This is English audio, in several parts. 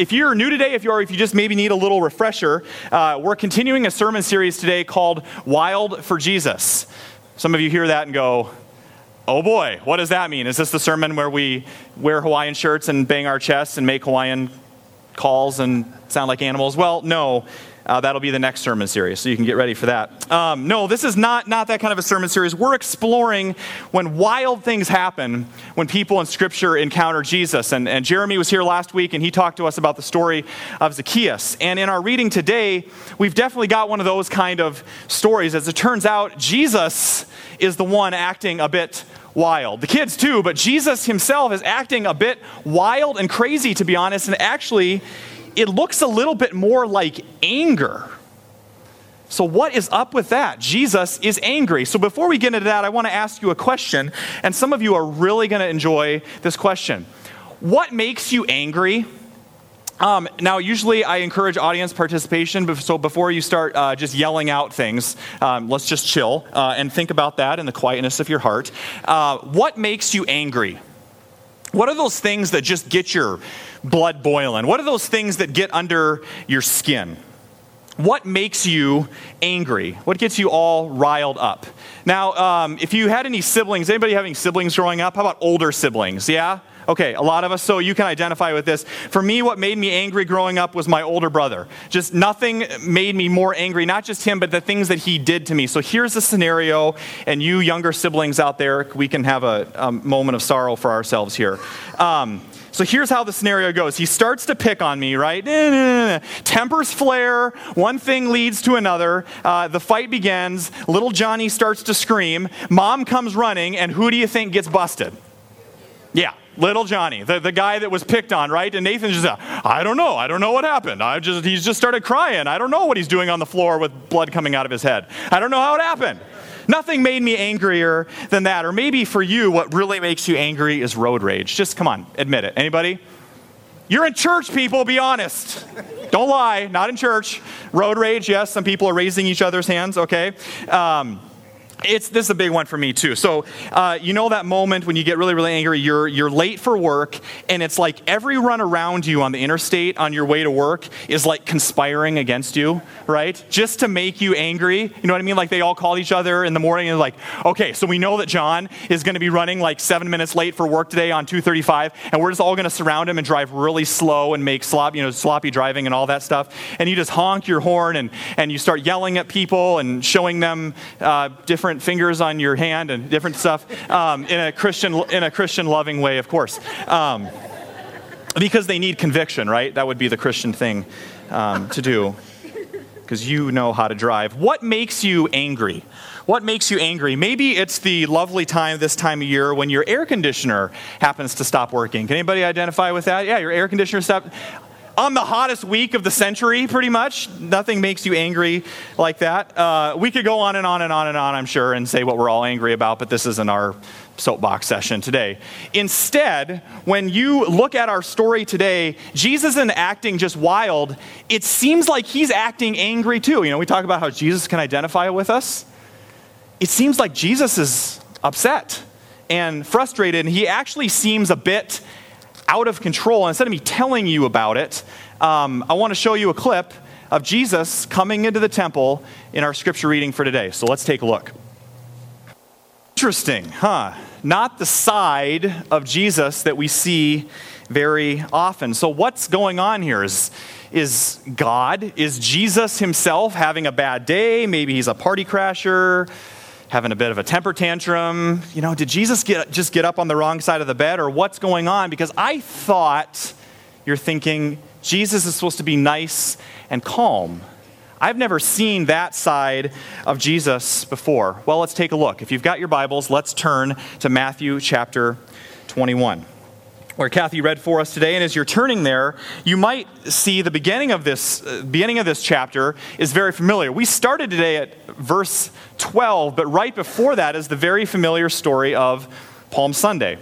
if you're new today, if you are, if you just maybe need a little refresher, uh, we're continuing a sermon series today called "Wild for Jesus." Some of you hear that and go, "Oh boy, what does that mean? Is this the sermon where we wear Hawaiian shirts and bang our chests and make Hawaiian calls and sound like animals?" Well, no. Uh, that'll be the next sermon series, so you can get ready for that. Um, no, this is not, not that kind of a sermon series. We're exploring when wild things happen when people in Scripture encounter Jesus. And, and Jeremy was here last week, and he talked to us about the story of Zacchaeus. And in our reading today, we've definitely got one of those kind of stories. As it turns out, Jesus is the one acting a bit wild. The kids too, but Jesus himself is acting a bit wild and crazy, to be honest. And actually, it looks a little bit more like anger. So, what is up with that? Jesus is angry. So, before we get into that, I want to ask you a question, and some of you are really going to enjoy this question. What makes you angry? Um, now, usually I encourage audience participation, so before you start uh, just yelling out things, um, let's just chill uh, and think about that in the quietness of your heart. Uh, what makes you angry? What are those things that just get your blood boiling? What are those things that get under your skin? What makes you angry? What gets you all riled up? Now, um, if you had any siblings, anybody having siblings growing up? How about older siblings? Yeah? Okay, a lot of us, so you can identify with this. For me, what made me angry growing up was my older brother. Just nothing made me more angry, not just him, but the things that he did to me. So here's the scenario, and you younger siblings out there, we can have a, a moment of sorrow for ourselves here. Um, so here's how the scenario goes. He starts to pick on me, right? Tempers flare. One thing leads to another. Uh, the fight begins. Little Johnny starts to scream. Mom comes running, and who do you think gets busted? Yeah, little Johnny, the, the guy that was picked on, right? And Nathan just, I don't know. I don't know what happened. I just, he's just started crying. I don't know what he's doing on the floor with blood coming out of his head. I don't know how it happened. Nothing made me angrier than that. Or maybe for you, what really makes you angry is road rage. Just come on, admit it. Anybody? You're in church, people, be honest. Don't lie, not in church. Road rage, yes, some people are raising each other's hands, okay? Um, it's this is a big one for me too. So uh, you know that moment when you get really really angry. You're you're late for work, and it's like every run around you on the interstate on your way to work is like conspiring against you, right? Just to make you angry. You know what I mean? Like they all call each other in the morning and like, okay, so we know that John is going to be running like seven minutes late for work today on 235, and we're just all going to surround him and drive really slow and make slop, you know, sloppy driving and all that stuff. And you just honk your horn and and you start yelling at people and showing them uh, different different fingers on your hand and different stuff um, in a Christian in a Christian loving way, of course, um, because they need conviction, right? That would be the Christian thing um, to do, because you know how to drive. What makes you angry? What makes you angry? Maybe it's the lovely time this time of year when your air conditioner happens to stop working. Can anybody identify with that? Yeah, your air conditioner stopped on the hottest week of the century, pretty much. Nothing makes you angry like that. Uh, we could go on and on and on and on, I'm sure, and say what we're all angry about, but this isn't our soapbox session today. Instead, when you look at our story today, Jesus isn't acting just wild. It seems like he's acting angry too. You know, we talk about how Jesus can identify with us. It seems like Jesus is upset and frustrated, and he actually seems a bit out of control. And instead of me telling you about it, um, I want to show you a clip of Jesus coming into the temple in our scripture reading for today. So let's take a look. Interesting, huh? Not the side of Jesus that we see very often. So, what's going on here? Is, is God, is Jesus himself having a bad day? Maybe he's a party crasher having a bit of a temper tantrum. You know, did Jesus get, just get up on the wrong side of the bed or what's going on? Because I thought you're thinking Jesus is supposed to be nice and calm. I've never seen that side of Jesus before. Well, let's take a look. If you've got your Bibles, let's turn to Matthew chapter 21 where Kathy read for us today. And as you're turning there, you might see the beginning of this uh, beginning of this chapter is very familiar. We started today at verse 12, but right before that is the very familiar story of Palm Sunday.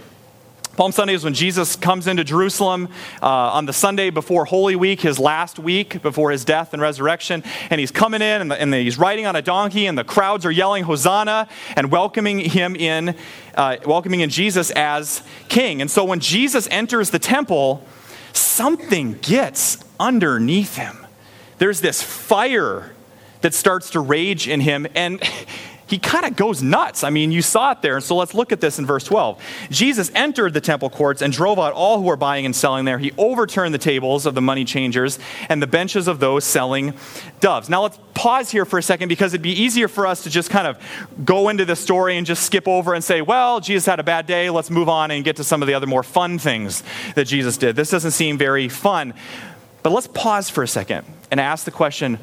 Palm Sunday is when Jesus comes into Jerusalem uh, on the Sunday before Holy Week, his last week before his death and resurrection. And he's coming in and, the, and he's riding on a donkey, and the crowds are yelling Hosanna and welcoming him in, uh, welcoming in Jesus as king. And so when Jesus enters the temple, something gets underneath him. There's this fire that starts to rage in him, and he kind of goes nuts. I mean, you saw it there. So let's look at this in verse 12. Jesus entered the temple courts and drove out all who were buying and selling there. He overturned the tables of the money changers and the benches of those selling doves. Now let's pause here for a second because it'd be easier for us to just kind of go into the story and just skip over and say, well, Jesus had a bad day. Let's move on and get to some of the other more fun things that Jesus did. This doesn't seem very fun. But let's pause for a second and ask the question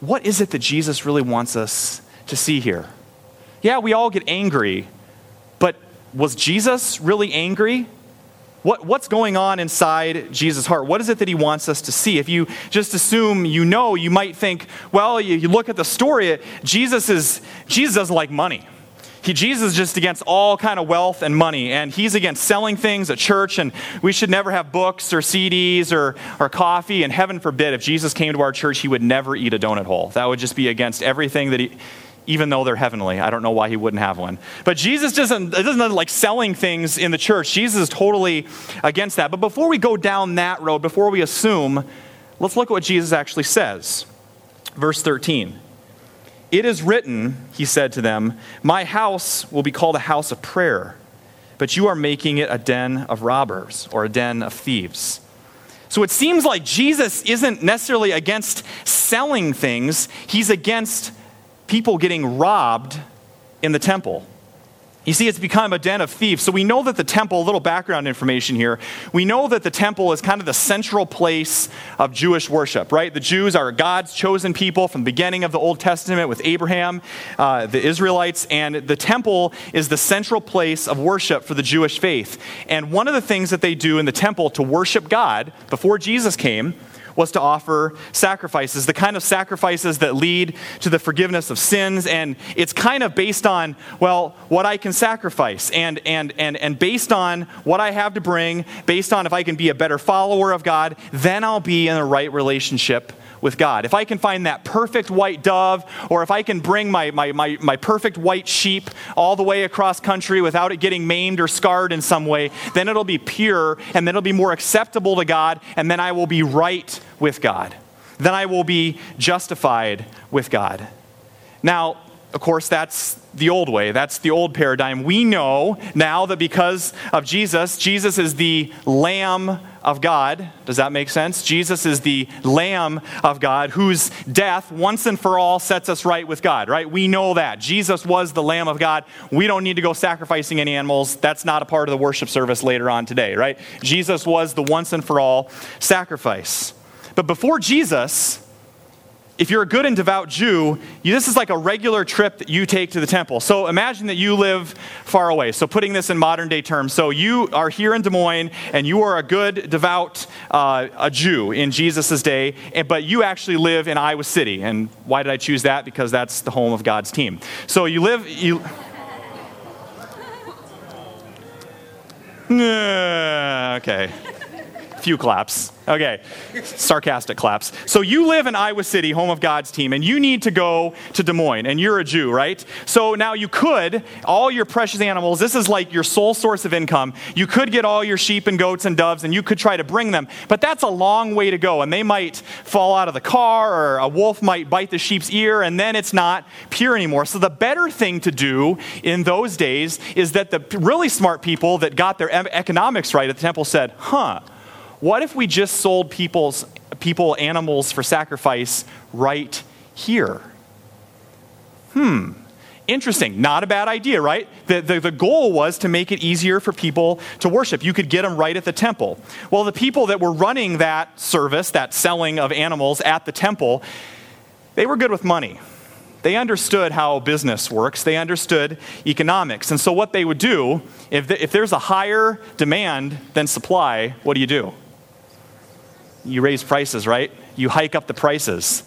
what is it that Jesus really wants us to see here? Yeah, we all get angry, but was Jesus really angry? What, what's going on inside Jesus' heart? What is it that he wants us to see? If you just assume you know, you might think, well, you, you look at the story, Jesus, is, Jesus doesn't like money. He, Jesus is just against all kind of wealth and money, and he's against selling things at church, and we should never have books or CDs or, or coffee, and heaven forbid, if Jesus came to our church, he would never eat a donut hole. That would just be against everything that he, even though they're heavenly. I don't know why he wouldn't have one. But Jesus doesn't, doesn't like selling things in the church. Jesus is totally against that. But before we go down that road, before we assume, let's look at what Jesus actually says. Verse 13. It is written, he said to them, My house will be called a house of prayer, but you are making it a den of robbers or a den of thieves. So it seems like Jesus isn't necessarily against selling things, he's against people getting robbed in the temple. You see, it's become a den of thieves. So we know that the temple, a little background information here, we know that the temple is kind of the central place of Jewish worship, right? The Jews are God's chosen people from the beginning of the Old Testament with Abraham, uh, the Israelites, and the temple is the central place of worship for the Jewish faith. And one of the things that they do in the temple to worship God before Jesus came was to offer sacrifices, the kind of sacrifices that lead to the forgiveness of sins. And it's kind of based on, well, what I can sacrifice and, and, and, and based on what I have to bring, based on if I can be a better follower of God, then I'll be in the right relationship with God. If I can find that perfect white dove, or if I can bring my, my, my, my perfect white sheep all the way across country without it getting maimed or scarred in some way, then it'll be pure and then it'll be more acceptable to God, and then I will be right with God. Then I will be justified with God. Now, of course, that's the old way. That's the old paradigm. We know now that because of Jesus, Jesus is the Lamb of God. Does that make sense? Jesus is the Lamb of God whose death once and for all sets us right with God, right? We know that. Jesus was the Lamb of God. We don't need to go sacrificing any animals. That's not a part of the worship service later on today, right? Jesus was the once and for all sacrifice. But before Jesus, if you're a good and devout Jew, you, this is like a regular trip that you take to the temple. So imagine that you live far away. So, putting this in modern day terms, so you are here in Des Moines and you are a good, devout uh, a Jew in Jesus' day, but you actually live in Iowa City. And why did I choose that? Because that's the home of God's team. So, you live. You, okay. Few claps. Okay, sarcastic claps. So you live in Iowa City, home of God's team, and you need to go to Des Moines, and you're a Jew, right? So now you could, all your precious animals, this is like your sole source of income. You could get all your sheep and goats and doves, and you could try to bring them, but that's a long way to go, and they might fall out of the car, or a wolf might bite the sheep's ear, and then it's not pure anymore. So the better thing to do in those days is that the really smart people that got their economics right at the temple said, huh, what if we just sold people's, people animals for sacrifice right here? Hmm. Interesting. Not a bad idea, right? The, the, the, goal was to make it easier for people to worship. You could get them right at the temple. Well, the people that were running that service, that selling of animals at the temple, they were good with money. They understood how business works, they understood economics. And so, what they would do, if, the, if there's a higher demand than supply, what do you do? You raise prices, right? You hike up the prices.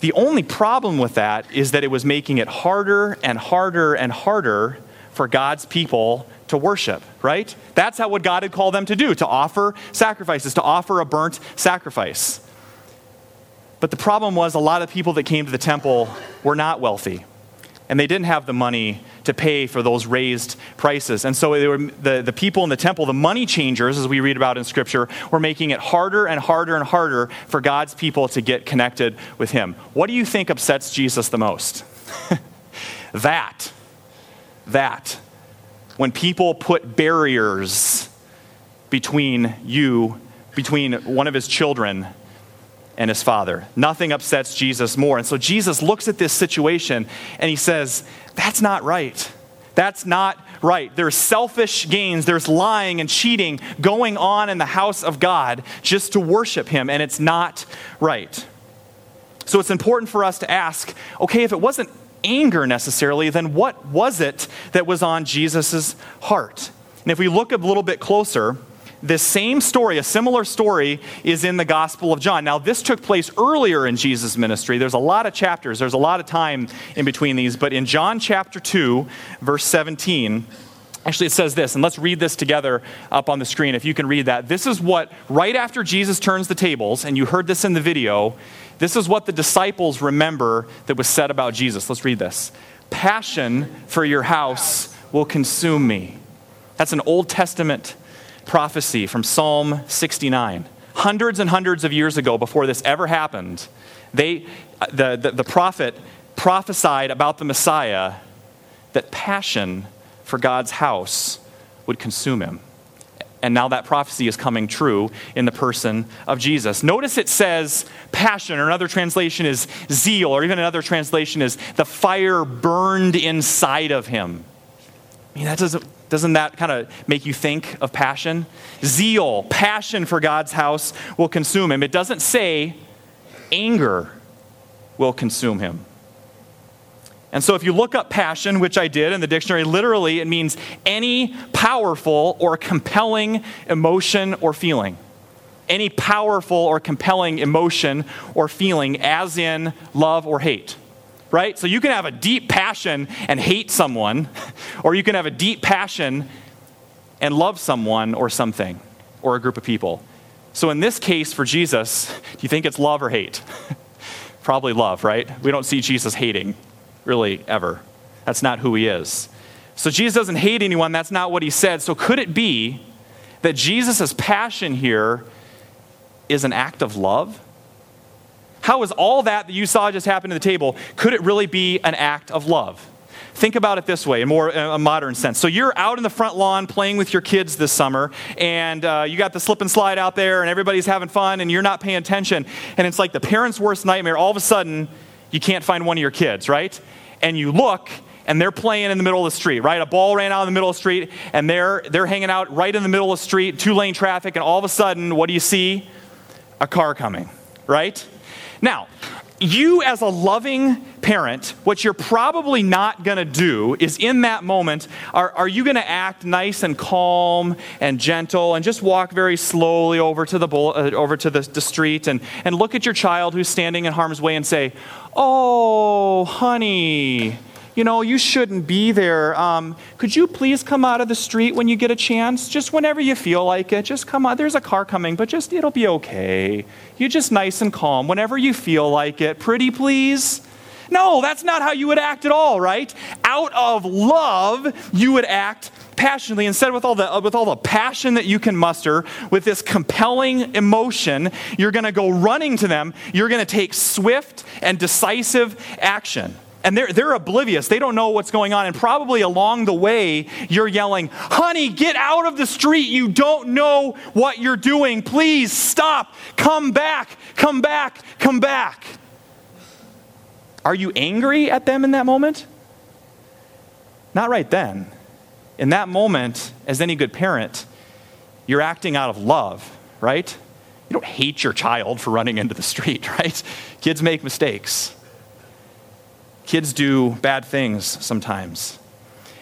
The only problem with that is that it was making it harder and harder and harder for God's people to worship, right? That's how what God had called them to do, to offer sacrifices, to offer a burnt sacrifice. But the problem was a lot of people that came to the temple were not wealthy. And they didn't have the money to pay for those raised prices. And so were, the, the people in the temple, the money changers, as we read about in Scripture, were making it harder and harder and harder for God's people to get connected with Him. What do you think upsets Jesus the most? that. That. When people put barriers between you, between one of his children and his father. Nothing upsets Jesus more. And so Jesus looks at this situation and he says, That's not right. That's not right. There's selfish gains, there's lying and cheating going on in the house of God just to worship him, and it's not right. So it's important for us to ask okay, if it wasn't anger necessarily, then what was it that was on Jesus' heart? And if we look a little bit closer, this same story, a similar story, is in the Gospel of John. Now, this took place earlier in Jesus' ministry. There's a lot of chapters, there's a lot of time in between these. But in John chapter 2, verse 17, Actually, it says this, and let's read this together up on the screen if you can read that. This is what, right after Jesus turns the tables, and you heard this in the video, this is what the disciples remember that was said about Jesus. Let's read this Passion for your house will consume me. That's an Old Testament prophecy from Psalm 69. Hundreds and hundreds of years ago, before this ever happened, they, the, the, the prophet prophesied about the Messiah that passion for God's house would consume him. And now that prophecy is coming true in the person of Jesus. Notice it says passion, or another translation is zeal, or even another translation is the fire burned inside of him. I mean, that doesn't, doesn't that kind of make you think of passion? Zeal, passion for God's house will consume him. It doesn't say anger will consume him. And so, if you look up passion, which I did in the dictionary, literally it means any powerful or compelling emotion or feeling. Any powerful or compelling emotion or feeling, as in love or hate right? So you can have a deep passion and hate someone, or you can have a deep passion and love someone or something or a group of people. So in this case for Jesus, do you think it's love or hate? Probably love, right? We don't see Jesus hating, really, ever. That's not who he is. So Jesus doesn't hate anyone, that's not what he said. So could it be that Jesus' passion here is an act of love? How is all that that you saw just happen to the table, could it really be an act of love? Think about it this way, in more a modern sense. So you're out in the front lawn playing with your kids this summer, and uh, you got the slip and slide out there, and everybody's having fun, and you're not paying attention, and it's like the parent's worst nightmare. All of a sudden, you can't find one of your kids, right? And you look, and they're playing in the middle of the street, right? A ball ran out in the middle of the street, and they're they're hanging out right in the middle of the street, two lane traffic, and all of a sudden, what do you see? A car coming, right? Now, you as a loving parent, what you're probably not going to do is in that moment, are, are you going to act nice and calm and gentle and just walk very slowly over to the, bull, uh, over to the, the street and, and look at your child who's standing in harm's way and say, Oh, honey, you know, you shouldn't be there. Um, could you please come out of the street when you get a chance? Just whenever you feel like it. Just come out. There's a car coming, but just, it'll be okay. You're just nice and calm whenever you feel like it. Pretty please? No, that's not how you would act at all, right? Out of love, you would act passionately instead with all the with all the passion that you can muster with this compelling emotion you're going to go running to them you're going to take swift and decisive action and they're, they're oblivious. They don't know what's going on. And probably along the way, you're yelling, Honey, get out of the street. You don't know what you're doing. Please stop. Come back. Come back. Come back. Are you angry at them in that moment? Not right then. In that moment, as any good parent, you're acting out of love, right? You don't hate your child for running into the street, right? Kids make mistakes. Kids do bad things sometimes.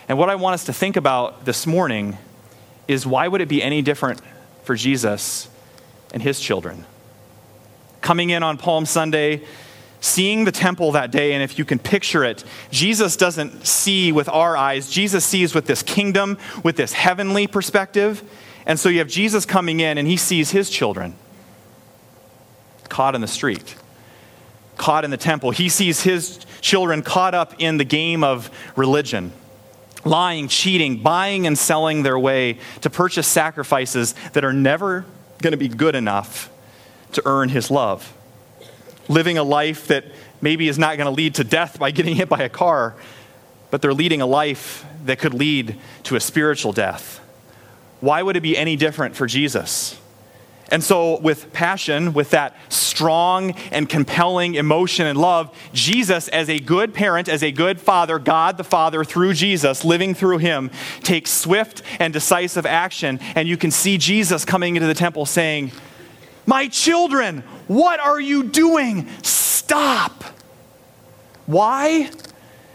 And what I want us to think about this morning is why would it be any different for Jesus and his children? Coming in on Palm Sunday, seeing the temple that day, and if you can picture it, Jesus doesn't see with our eyes. Jesus sees with this kingdom, with this heavenly perspective. And so you have Jesus coming in, and he sees his children caught in the street, caught in the temple. He sees his children caught up in the game of religion lying, cheating, buying and selling their way to purchase sacrifices that are never going to be good enough to earn his love. Living a life that maybe is not going to lead to death by getting hit by a car, but they're leading a life that could lead to a spiritual death. Why would it be any different for Jesus? And so, with passion, with that strong and compelling emotion and love, Jesus, as a good parent, as a good father, God the Father, through Jesus, living through him, takes swift and decisive action. And you can see Jesus coming into the temple saying, My children, what are you doing? Stop. Why?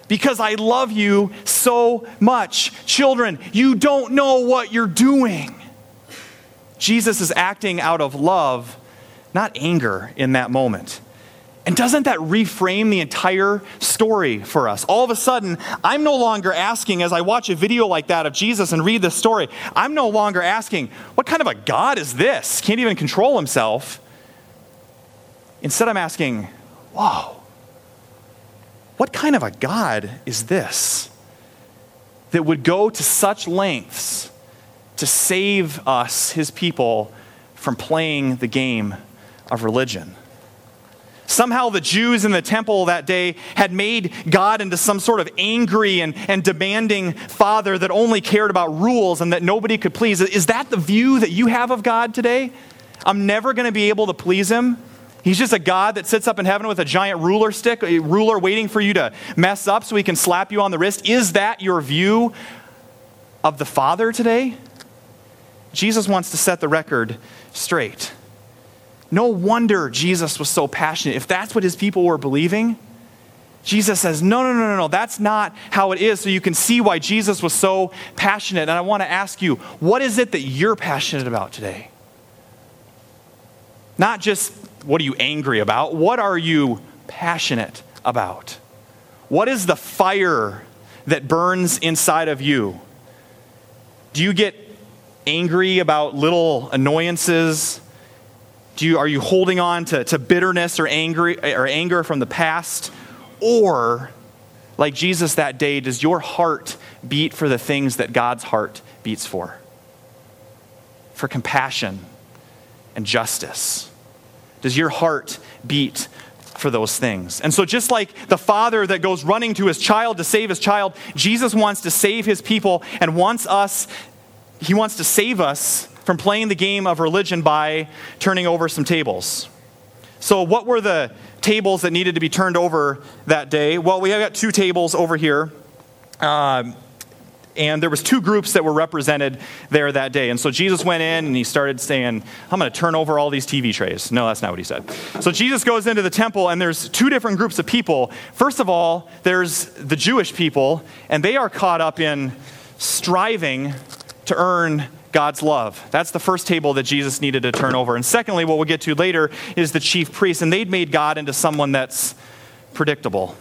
Because I love you so much. Children, you don't know what you're doing. Jesus is acting out of love, not anger, in that moment. And doesn't that reframe the entire story for us? All of a sudden, I'm no longer asking, as I watch a video like that of Jesus and read this story, I'm no longer asking, what kind of a God is this? Can't even control himself. Instead, I'm asking, whoa, what kind of a God is this that would go to such lengths to save us, his people, from playing the game of religion. Somehow the Jews in the temple that day had made God into some sort of angry and, and demanding father that only cared about rules and that nobody could please. Is that the view that you have of God today? I'm never going to be able to please him. He's just a God that sits up in heaven with a giant ruler stick, a ruler waiting for you to mess up so he can slap you on the wrist. Is that your view of the Father today? Jesus wants to set the record straight. No wonder Jesus was so passionate. If that's what his people were believing, Jesus says, no, no, no, no, no, that's not how it is. So you can see why Jesus was so passionate. And I want to ask you, what is it that you're passionate about today? Not just what are you angry about, what are you passionate about? What is the fire that burns inside of you? Do you get angry about little annoyances? Do you, are you holding on to, to bitterness or, angry, or anger from the past? Or, like Jesus that day, does your heart beat for the things that God's heart beats for? For compassion and justice? Does your heart beat for those things. And so, just like the father that goes running to his child to save his child, Jesus wants to save his people and wants us he wants to save us from playing the game of religion by turning over some tables. So, what were the tables that needed to be turned over that day? Well, we have got two tables over here. Um, and there was two groups that were represented there that day and so jesus went in and he started saying i'm going to turn over all these tv trays no that's not what he said so jesus goes into the temple and there's two different groups of people first of all there's the jewish people and they are caught up in striving to earn God's love. That's the first table that Jesus needed to turn over. And secondly, what we'll get to later is the chief priests, and they'd made God into someone that's predictable.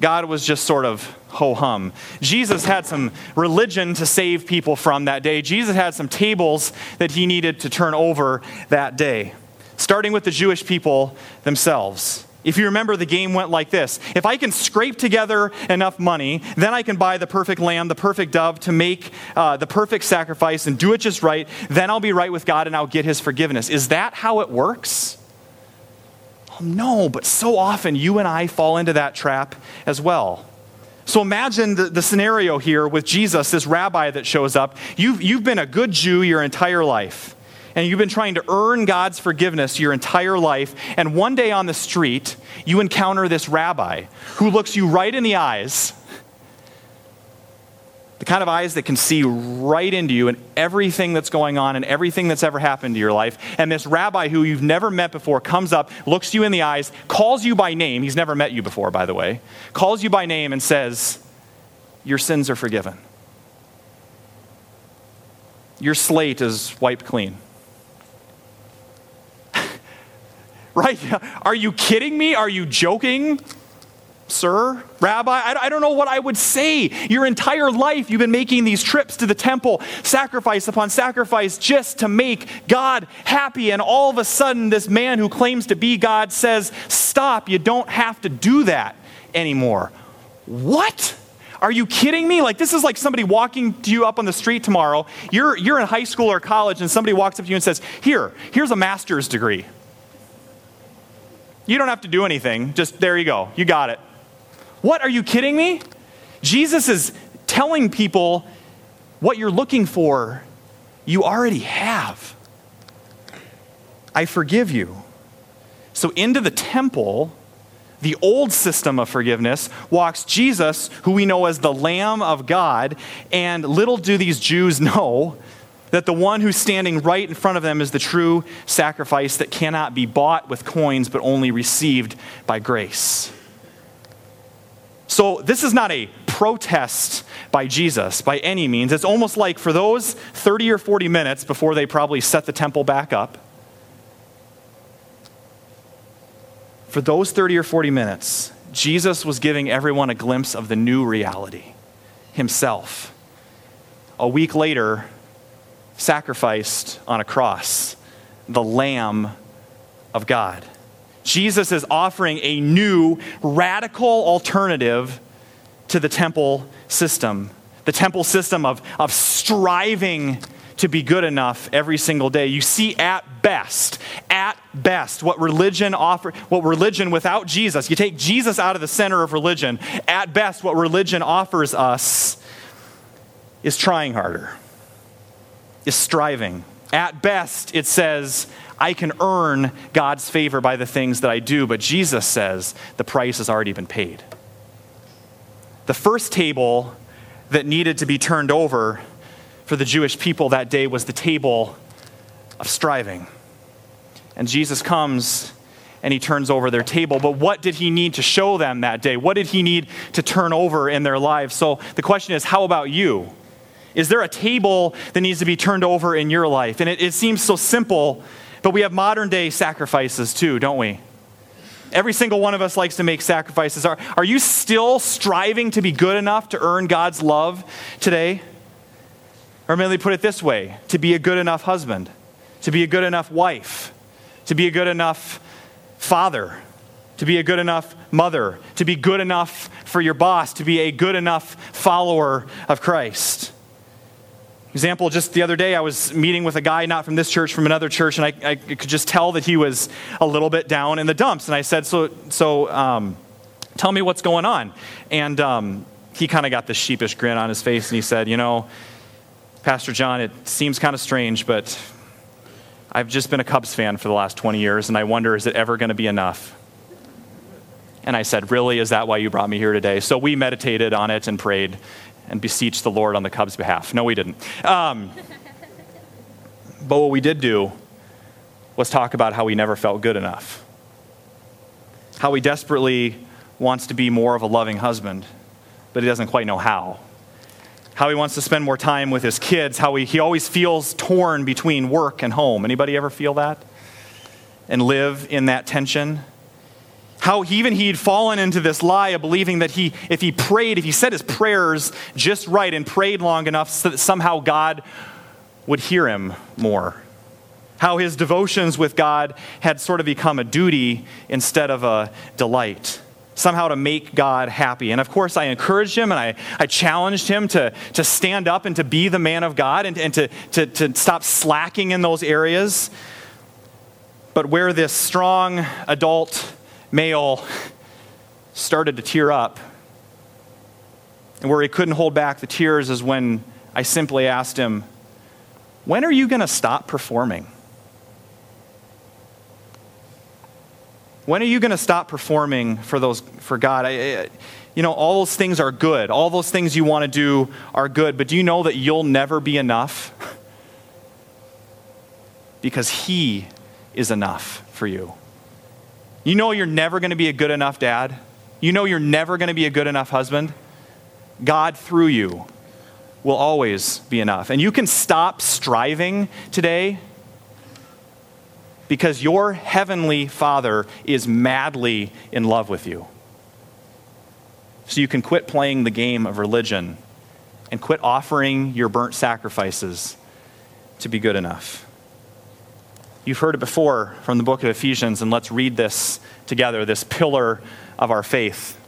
God was just sort of ho hum. Jesus had some religion to save people from that day. Jesus had some tables that he needed to turn over that day, starting with the Jewish people themselves. If you remember, the game went like this If I can scrape together enough money, then I can buy the perfect lamb, the perfect dove to make uh, the perfect sacrifice and do it just right. Then I'll be right with God and I'll get his forgiveness. Is that how it works? Oh, no, but so often you and I fall into that trap as well. So imagine the, the scenario here with Jesus, this rabbi that shows up. You've, you've been a good Jew your entire life and you've been trying to earn God's forgiveness your entire life, and one day on the street, you encounter this rabbi who looks you right in the eyes, the kind of eyes that can see right into you and everything that's going on and everything that's ever happened to your life. And this rabbi who you've never met before comes up, looks you in the eyes, calls you by name. He's never met you before, by the way. Calls you by name and says, Your sins are forgiven. Your slate is wiped clean. Right? Are you kidding me? Are you joking? Sir, Rabbi, I don't know what I would say. Your entire life, you've been making these trips to the temple, sacrifice upon sacrifice, just to make God happy. And all of a sudden, this man who claims to be God says, Stop, you don't have to do that. anymore. What? Are you kidding me? Like, this is like somebody walking to you up on the street tomorrow. You're, you're in high school or college, and somebody walks up to you and says, Here, here's a master's degree. You don't have to do anything. Just there you go. You got it. What? Are you kidding me? Jesus is telling people what you're looking for, you already have. I forgive you. So, into the temple, the old system of forgiveness, walks Jesus, who we know as the Lamb of God. And little do these Jews know that the one who's standing right in front of them is the true sacrifice that cannot be bought with coins, but only received by grace. So, this is not a protest by Jesus by any means. It's almost like for those 30 or 40 minutes before they probably set the temple back up, for those 30 or 40 minutes, Jesus was giving everyone a glimpse of the new reality himself. A week later, sacrificed on a cross, the Lamb of God. Jesus is offering a new, radical alternative to the temple system. The temple system of, of striving to be good enough every single day. You see, at best, at best, what religion offer, what religion without Jesus, you take Jesus out of the center of religion, at best, what religion offers us is trying harder, is striving. At best, it says, I can earn God's favor by the things that I do, but Jesus says the price has already been paid. The first table that needed to be turned over for the Jewish people that day was the table of striving. And Jesus comes and he turns over their table. But what did he need to show them that day? What did he need to turn over in their lives? So the question is how about you? Is there a table that needs to be turned over in your life? And it, it seems so simple, but we have modern day sacrifices too, don't we? Every single one of us likes to make sacrifices. Are, are you still striving to be good enough to earn God's love today? Or maybe put it this way to be a good enough husband, to be a good enough wife, to be a good enough father, to be a good enough mother, to be good enough for your boss, to be a good enough follower of Christ. Example, just the other day, I was meeting with a guy not from this church, from another church, and I, I could just tell that he was a little bit down in the dumps. And I said, So, so um, tell me what's going on. And um, he kind of got this sheepish grin on his face, and he said, You know, Pastor John, it seems kind of strange, but I've just been a Cubs fan for the last 20 years, and I wonder, is it ever going to be enough? And I said, Really? Is that why you brought me here today? So we meditated on it and prayed and beseech the Lord on the Cubs' behalf. No, we didn't. Um, but what we did do was talk about how he never felt good enough, how he desperately wants to be more of a loving husband, but he doesn't quite know how how he wants to spend more time with his kids, how he, he always feels torn between work and home. Anybody ever feel that? And live in that tension? How he, even he'd fallen into this lie of believing that he, if he prayed, if he said his prayers just right and prayed long enough, so that somehow God would hear him more. How his devotions with God had sort of become a duty instead of a delight somehow to make God happy. And of course, I encouraged him and I, I challenged him to, to stand up and to be the man of God and, and to, to, to stop slacking in those areas. But where this strong adult male started to tear up, and where he couldn't hold back the tears, is when I simply asked him, When are you going to stop performing? When are you going to stop performing for those for God? I, I, you know, all those things are good. All those things you want to do are good, but do you know that you'll never be enough? because he is enough for you. You know you're never going to be a good enough dad. You know you're never going to be a good enough husband. God through you will always be enough. And you can stop striving today because your heavenly Father is madly in love with you. So you can quit playing the game of religion and quit offering your burnt sacrifices to be good enough. You've heard it before from the book of Ephesians, and let's read this together this pillar of our faith.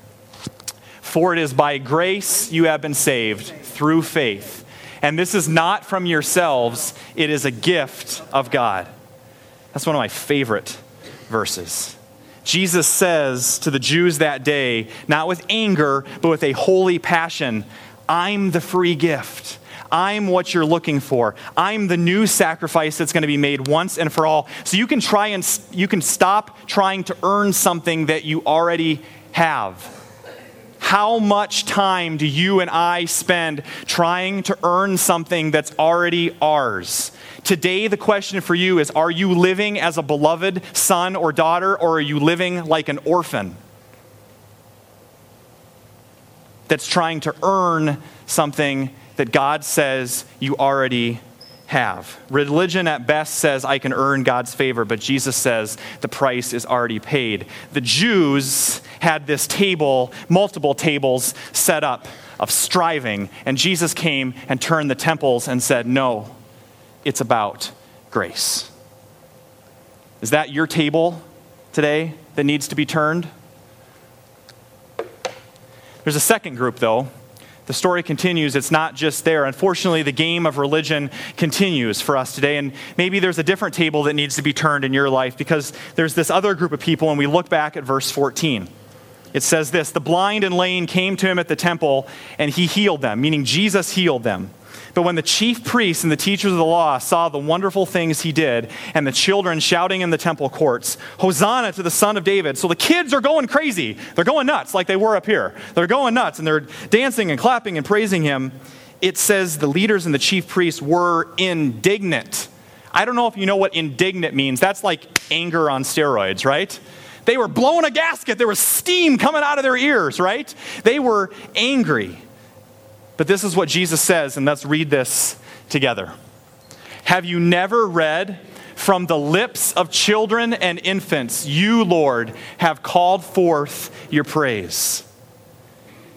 For it is by grace you have been saved through faith. And this is not from yourselves, it is a gift of God. That's one of my favorite verses. Jesus says to the Jews that day, not with anger, but with a holy passion, I'm the free gift. I'm what you're looking for. I'm the new sacrifice that's going to be made once and for all. So you can try and you can stop trying to earn something that you already have. How much time do you and I spend trying to earn something that's already ours? Today, the question for you is Are you living as a beloved son or daughter, or are you living like an orphan that's trying to earn something that God says you already have. Religion at best says I can earn God's favor, but Jesus says the price is already paid. The Jews had this table, multiple tables set up of striving, and Jesus came and turned the temples and said, No, it's about grace. Is that your table today that needs to be turned? There's a second group, though, the story continues. It's not just there. Unfortunately, the game of religion continues for us today. And maybe there's a different table that needs to be turned in your life because there's this other group of people, and we look back at verse 14. It says this The blind and lame came to him at the temple, and he healed them, meaning Jesus healed them. But when the chief priests and the teachers of the law saw the wonderful things he did, and the children shouting in the temple courts, Hosanna to the Son of David. So the kids are going crazy. They're going nuts like they were up here. They're going nuts and they're dancing and clapping and praising him. It says the leaders and the chief priests were indignant. I don't know if you know what indignant means. That's like anger on steroids, right? They were blowing a gasket. There was steam coming out of their ears, right? They were angry. But this is what Jesus says, and let's read this together. Have you never read, From the lips of children and infants, you, Lord, have called forth your praise?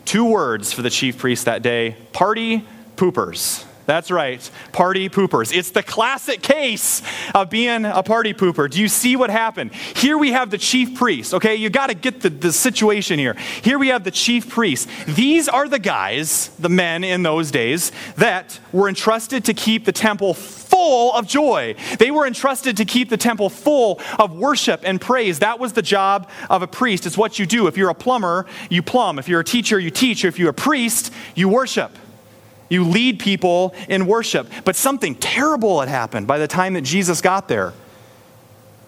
Two words for the chief priest that day party poopers. That's right, party poopers. It's the classic case of being a party pooper. Do you see what happened? Here we have the chief priest, okay? You got to get the, the situation here. Here we have the chief priest. These are the guys, the men in those days, that were entrusted to keep the temple full of joy. They were entrusted to keep the temple full of worship and praise. That was the job of a priest. It's what you do. If you're a plumber, you plumb. If you're a teacher, you teach. If you're a priest, you worship. You lead people in worship. But something terrible had happened by the time that Jesus got there.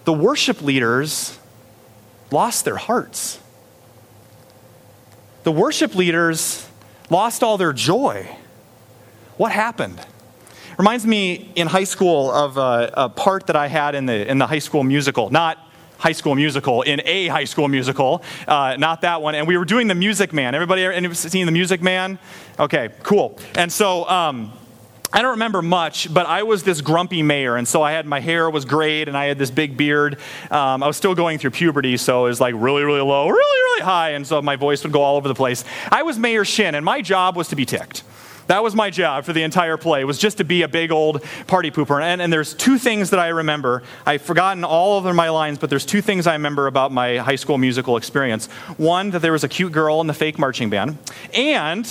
The worship leaders lost their hearts. The worship leaders lost all their joy. What happened? Reminds me in high school of a, a part that I had in the, in the high school musical. Not High School Musical in a High School Musical, uh, not that one. And we were doing the Music Man. Everybody ever seen the Music Man? Okay, cool. And so. Um, I don't remember much, but I was this grumpy mayor, and so I had my hair was grayed, and I had this big beard. Um, I was still going through puberty, so it was like really, really low, really, really high, and so my voice would go all over the place. I was Mayor Shinn, and my job was to be ticked. That was my job for the entire play, was just to be a big old party pooper. And, and there's two things that I remember. I've forgotten all of my lines, but there's two things I remember about my high school musical experience. One, that there was a cute girl in the fake marching band. And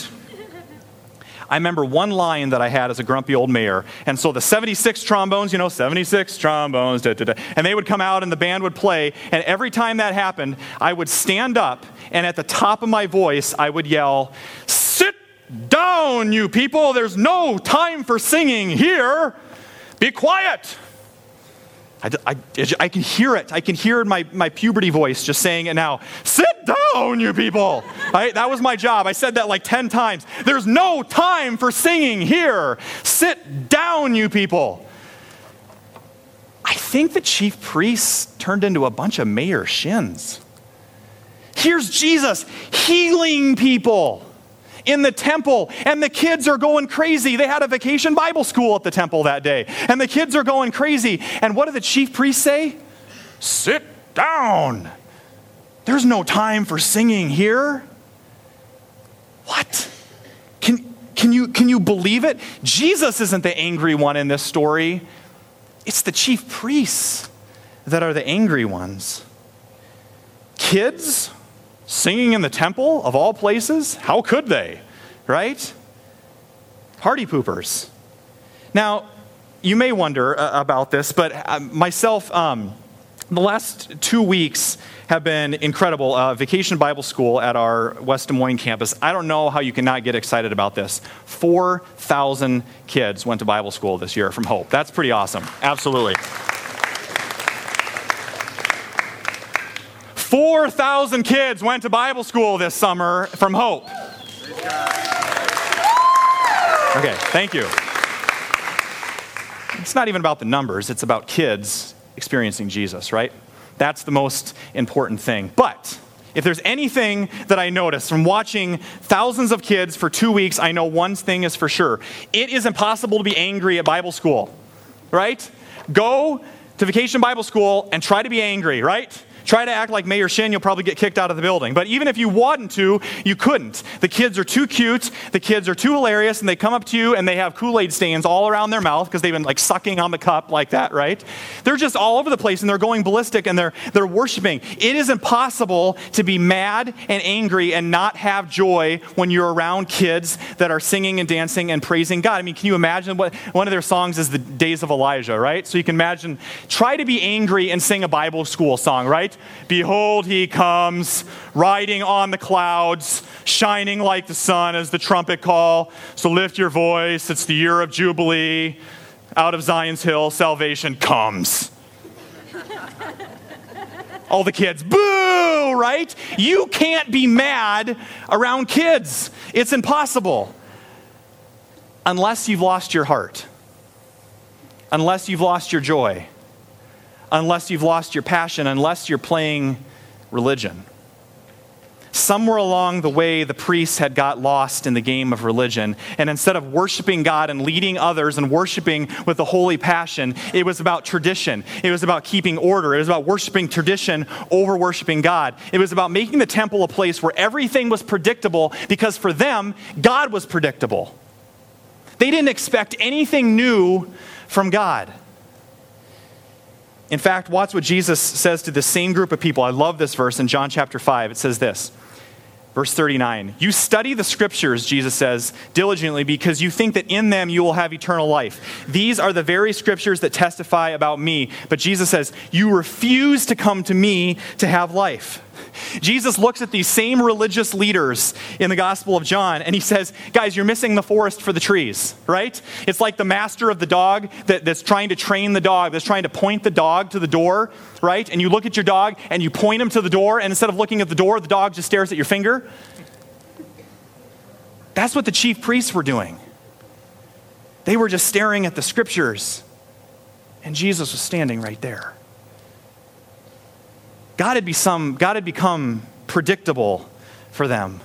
I remember one line that I had as a grumpy old mayor. And so the 76 trombones, you know, 76 trombones, da, da, da, and they would come out and the band would play. And every time that happened, I would stand up and at the top of my voice, I would yell, down, you people. There's no time for singing here. Be quiet. I, I, I, can hear it. I can hear my, my puberty voice just saying it now. Sit down, you people. Right? That was my job. I said that like 10 times. There's no time for singing here. Sit down, you people. I think the chief priests turned into a bunch of mayor Shinns. Here's Jesus healing people in the temple, and the kids are going crazy. They had a vacation Bible school at the temple that day, and the kids are going crazy. And what did the chief priest say? Sit down. There's no time for singing here. What? Can, can, you, can you believe it? Jesus isn't the angry one in this story, it's the chief priests that are the angry ones. Kids Singing in the temple of all places? How could they? Right? Party poopers. Now, you may wonder uh, about this, but uh, myself, um, the last two weeks have been incredible. Uh, Vacation Bible School at our West Des Moines campus. I don't know how you cannot get excited about this. 4,000 kids went to Bible school this year from Hope. That's pretty awesome. Absolutely. 4,000 kids went to Bible school this summer from Hope. Okay, thank you. It's not even about the numbers, it's about kids experiencing Jesus, right? That's the most important thing. But if there's anything that I notice from watching thousands of kids for two weeks, I know one thing is for sure. It is impossible to be angry at Bible school, right? Go to Vacation Bible School and try to be angry, right? Try to act like Mayor Shinn, you'll probably get kicked out of the building. But even if you wanted to, you couldn't. The kids are too cute, the kids are too hilarious, and they come up to you and they have Kool Aid stains all around their mouth because they've been like sucking on the cup like that, right? They're just all over the place and they're going ballistic and they're, they're worshiping. It is impossible to be mad and angry and not have joy when you're around kids that are singing and dancing and praising God. I mean, can you imagine what one of their songs is the days of Elijah, right? So you can imagine, try to be angry and sing a Bible school song, right? Behold, he comes, riding on the clouds, shining like the sun as the trumpet call. So lift your voice. It's the year of Jubilee. Out of Zion's hill, salvation comes. All the kids, boo, right? You can't be mad around kids. It's impossible. Unless you've lost your heart, unless you've lost your joy unless you've lost your passion, unless you're playing religion. Somewhere along the way, the priests had got lost in the game of religion. And instead of worshiping God and leading others and worshiping with a holy passion, it was about tradition. It was about keeping order. It was about worshiping tradition over worshiping God. It was about making the temple a place where everything was predictable because for them, God was predictable. They didn't expect anything new from God. In fact, watch what Jesus says to the same group of people. I love this verse in John chapter 5. It says this. Verse 39 You study the scriptures, Jesus says, diligently because you think that in them you will have eternal life. These are the very scriptures that testify about me. But Jesus says, You refuse to come to me to have life. Jesus looks at these same religious leaders in the Gospel of John and he says, Guys, you're missing the forest for the trees, right? It's like the master of the dog that, that's trying to train the dog, that's trying to point the dog to the door, right? And you look at your dog and you point him to the door, and instead of looking at the door, the dog just stares at your finger. That's what the chief priests were doing. They were just staring at the scriptures, and Jesus was standing right there. God had, become, God had become predictable for them.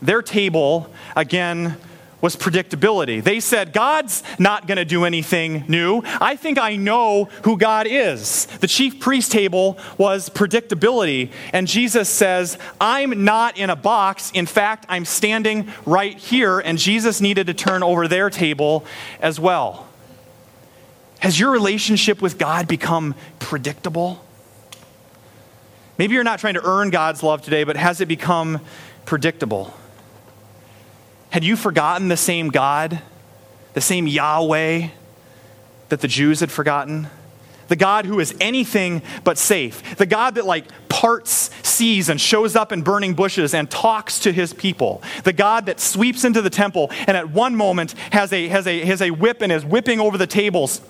Their table, again, was predictability. They said, God's not going to do anything new. I think I know who God is. The chief priest table was predictability. And Jesus says, I'm not in a box. In fact, I'm standing right here. And Jesus needed to turn over their table as well. Has your relationship with God become predictable? Maybe you're not trying to earn God's love today, but has it become predictable? Had you forgotten the same God, the same Yahweh that the Jews had forgotten? The God who is anything but safe. The God that, like, parts seas and shows up in burning bushes and talks to his people. The God that sweeps into the temple and at one moment has a, has a, has a whip and is whipping over the tables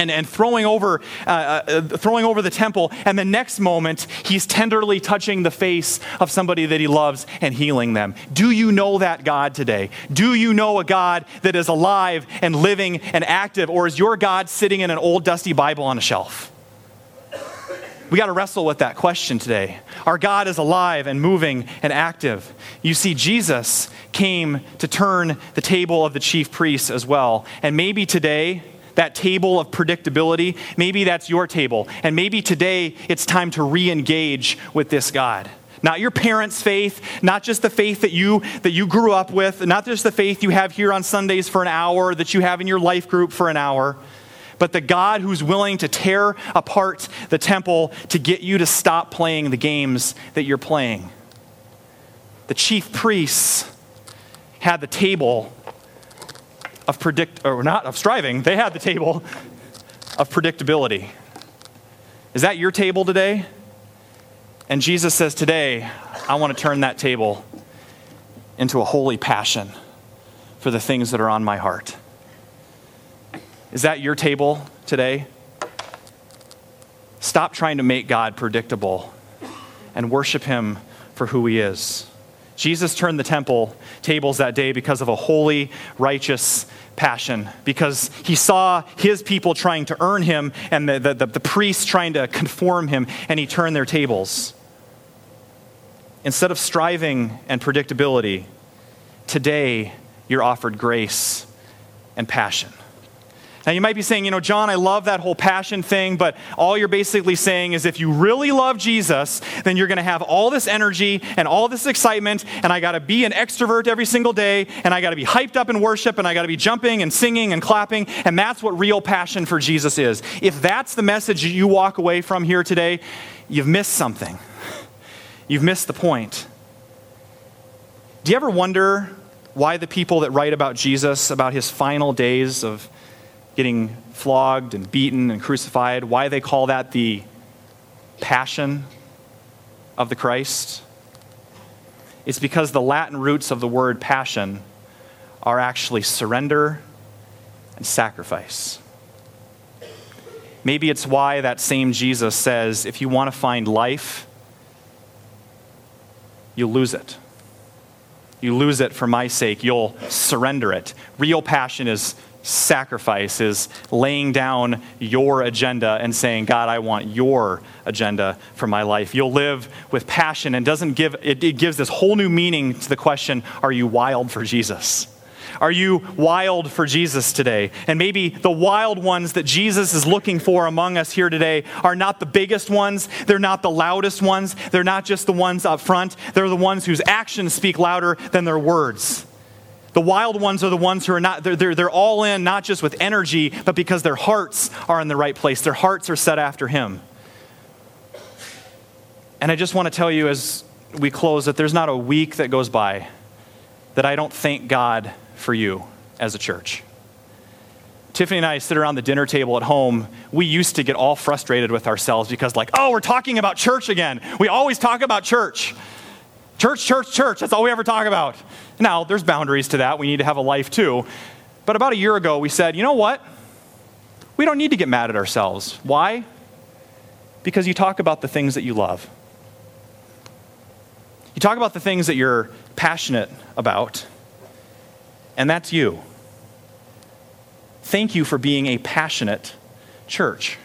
and, and throwing, over, uh, uh, throwing over the temple. And the next moment, he's tenderly touching the face of somebody that he loves and healing them. Do you know that God today? Do you know a God that is alive and living and active? Or is your God sitting in an old dusty Bible on a shelf? We got to wrestle with that question today. Our God is alive and moving and active. You see, Jesus came to turn the table of the chief priests as well. And maybe today, that table of predictability, maybe that's your table. And maybe today it's time to re engage with this God. Not your parents' faith, not just the faith that you, that you grew up with, not just the faith you have here on Sundays for an hour, that you have in your life group for an hour, but the God who's willing to tear apart the temple to get you to stop playing the games that you're playing. the chief priests had the table of predict, or not of striving, they had the table of predictability. Is that your table today? And Jesus says, Today, I want to turn that table into a holy passion for the things that are on my heart. Is that your table today? Stop trying to make God predictable and worship Him for who He is. Jesus turned the temple tables that day because of a holy, righteous passion, because he saw his people trying to earn him and the, the, the, the priests trying to conform him, and he turned their tables. Instead of striving and predictability, today you're offered grace and passion. Now, you might be saying, you know, John, I love that whole passion thing, but all you're basically saying is if you really love Jesus, then you're going to have all this energy and all this excitement, and I got to be an extrovert every single day, and I got to be hyped up in worship, and I got to be jumping and singing and clapping, and that's what real passion for Jesus is. If that's the message you walk away from here today, you've missed something. You've missed the point. Do you ever wonder why the people that write about Jesus, about his final days of getting flogged and beaten and crucified, why they call that the passion of the Christ? It's because the Latin roots of the word passion are actually surrender and sacrifice. Maybe it's why that same Jesus says if you want to find life, you'll lose it. You lose it for my sake, you'll surrender it. Real passion is sacrifice is laying down your agenda and saying, God, I want your agenda for my life. You'll live with passion and doesn't give, it, it gives this whole new meaning to the question, are you wild for Jesus? Are you wild for Jesus today? And maybe the wild ones that Jesus is looking for among us here today are not the biggest ones. They're not the loudest ones. They're not just the ones up front. They're the ones whose actions speak louder than their words. The wild ones are the ones who are not, they're, they're, they're all in, not just with energy, but because their hearts are in the right place. Their hearts are set after Him. And I just want to tell you as we close that there's not a week that goes by that I don't thank God for you as a church. Tiffany and I sit around the dinner table at home. We used to get all frustrated with ourselves because, like, oh, we're talking about church again. We always talk about church. Church, church, church. That's all we ever talk about. Now, there's boundaries to that. We need to have a life too. But about a year ago, we said, you know what? We don't need to get mad at ourselves. Why? Because you talk about the things that you love. You talk about the things that you're passionate about, and that's you. Thank you for being a passionate church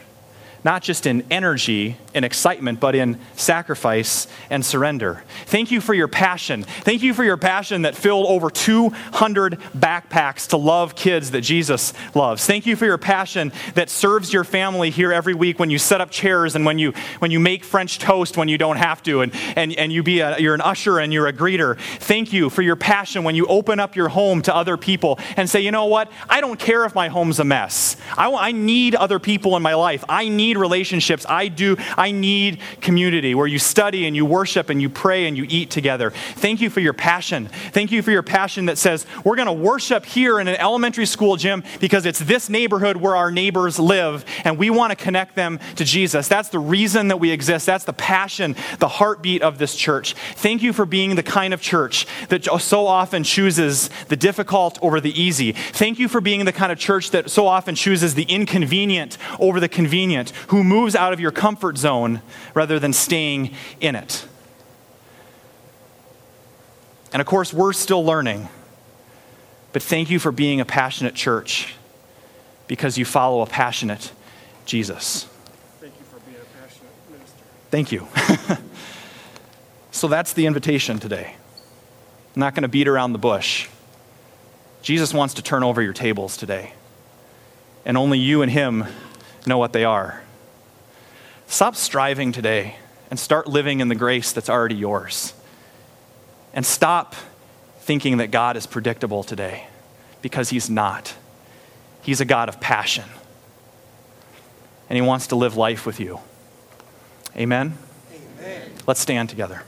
not just in energy and excitement, but in sacrifice and surrender. Thank you for your passion. Thank you for your passion that filled over 200 backpacks to love kids that Jesus loves. Thank you for your passion that serves your family here every week when you set up chairs and when you, when you make French toast when you don't have to, and, and, and you be a, you're an usher and you're a greeter. Thank you for your passion when you open up your home to other people and say, you know what? I don't care if my home's a mess. I, I need other people in my life. I need need relationships. I do. I need community where you study and you worship and you pray and you eat together. Thank you for your passion. Thank you for your passion that says we're going to worship here in an elementary school gym because it's this neighborhood where our neighbors live and we want to connect them to Jesus. That's the reason that we exist. That's the passion, the heartbeat of this church. Thank you for being the kind of church that so often chooses the difficult over the easy. Thank you for being the kind of church that so often chooses the inconvenient over the convenient, who moves out of your comfort zone rather than staying in it. And of course, we're still learning. But thank you for being a passionate church because you follow a passionate Jesus. Thank you for being a passionate minister. Thank you. so that's the invitation today. I'm not going to beat around the bush. Jesus wants to turn over your tables today. And only you and him know what they are. Stop striving today and start living in the grace that's already yours. And stop thinking that God is predictable today because He's not. He's a God of passion. And He wants to live life with you. Amen? Amen. Let's stand together.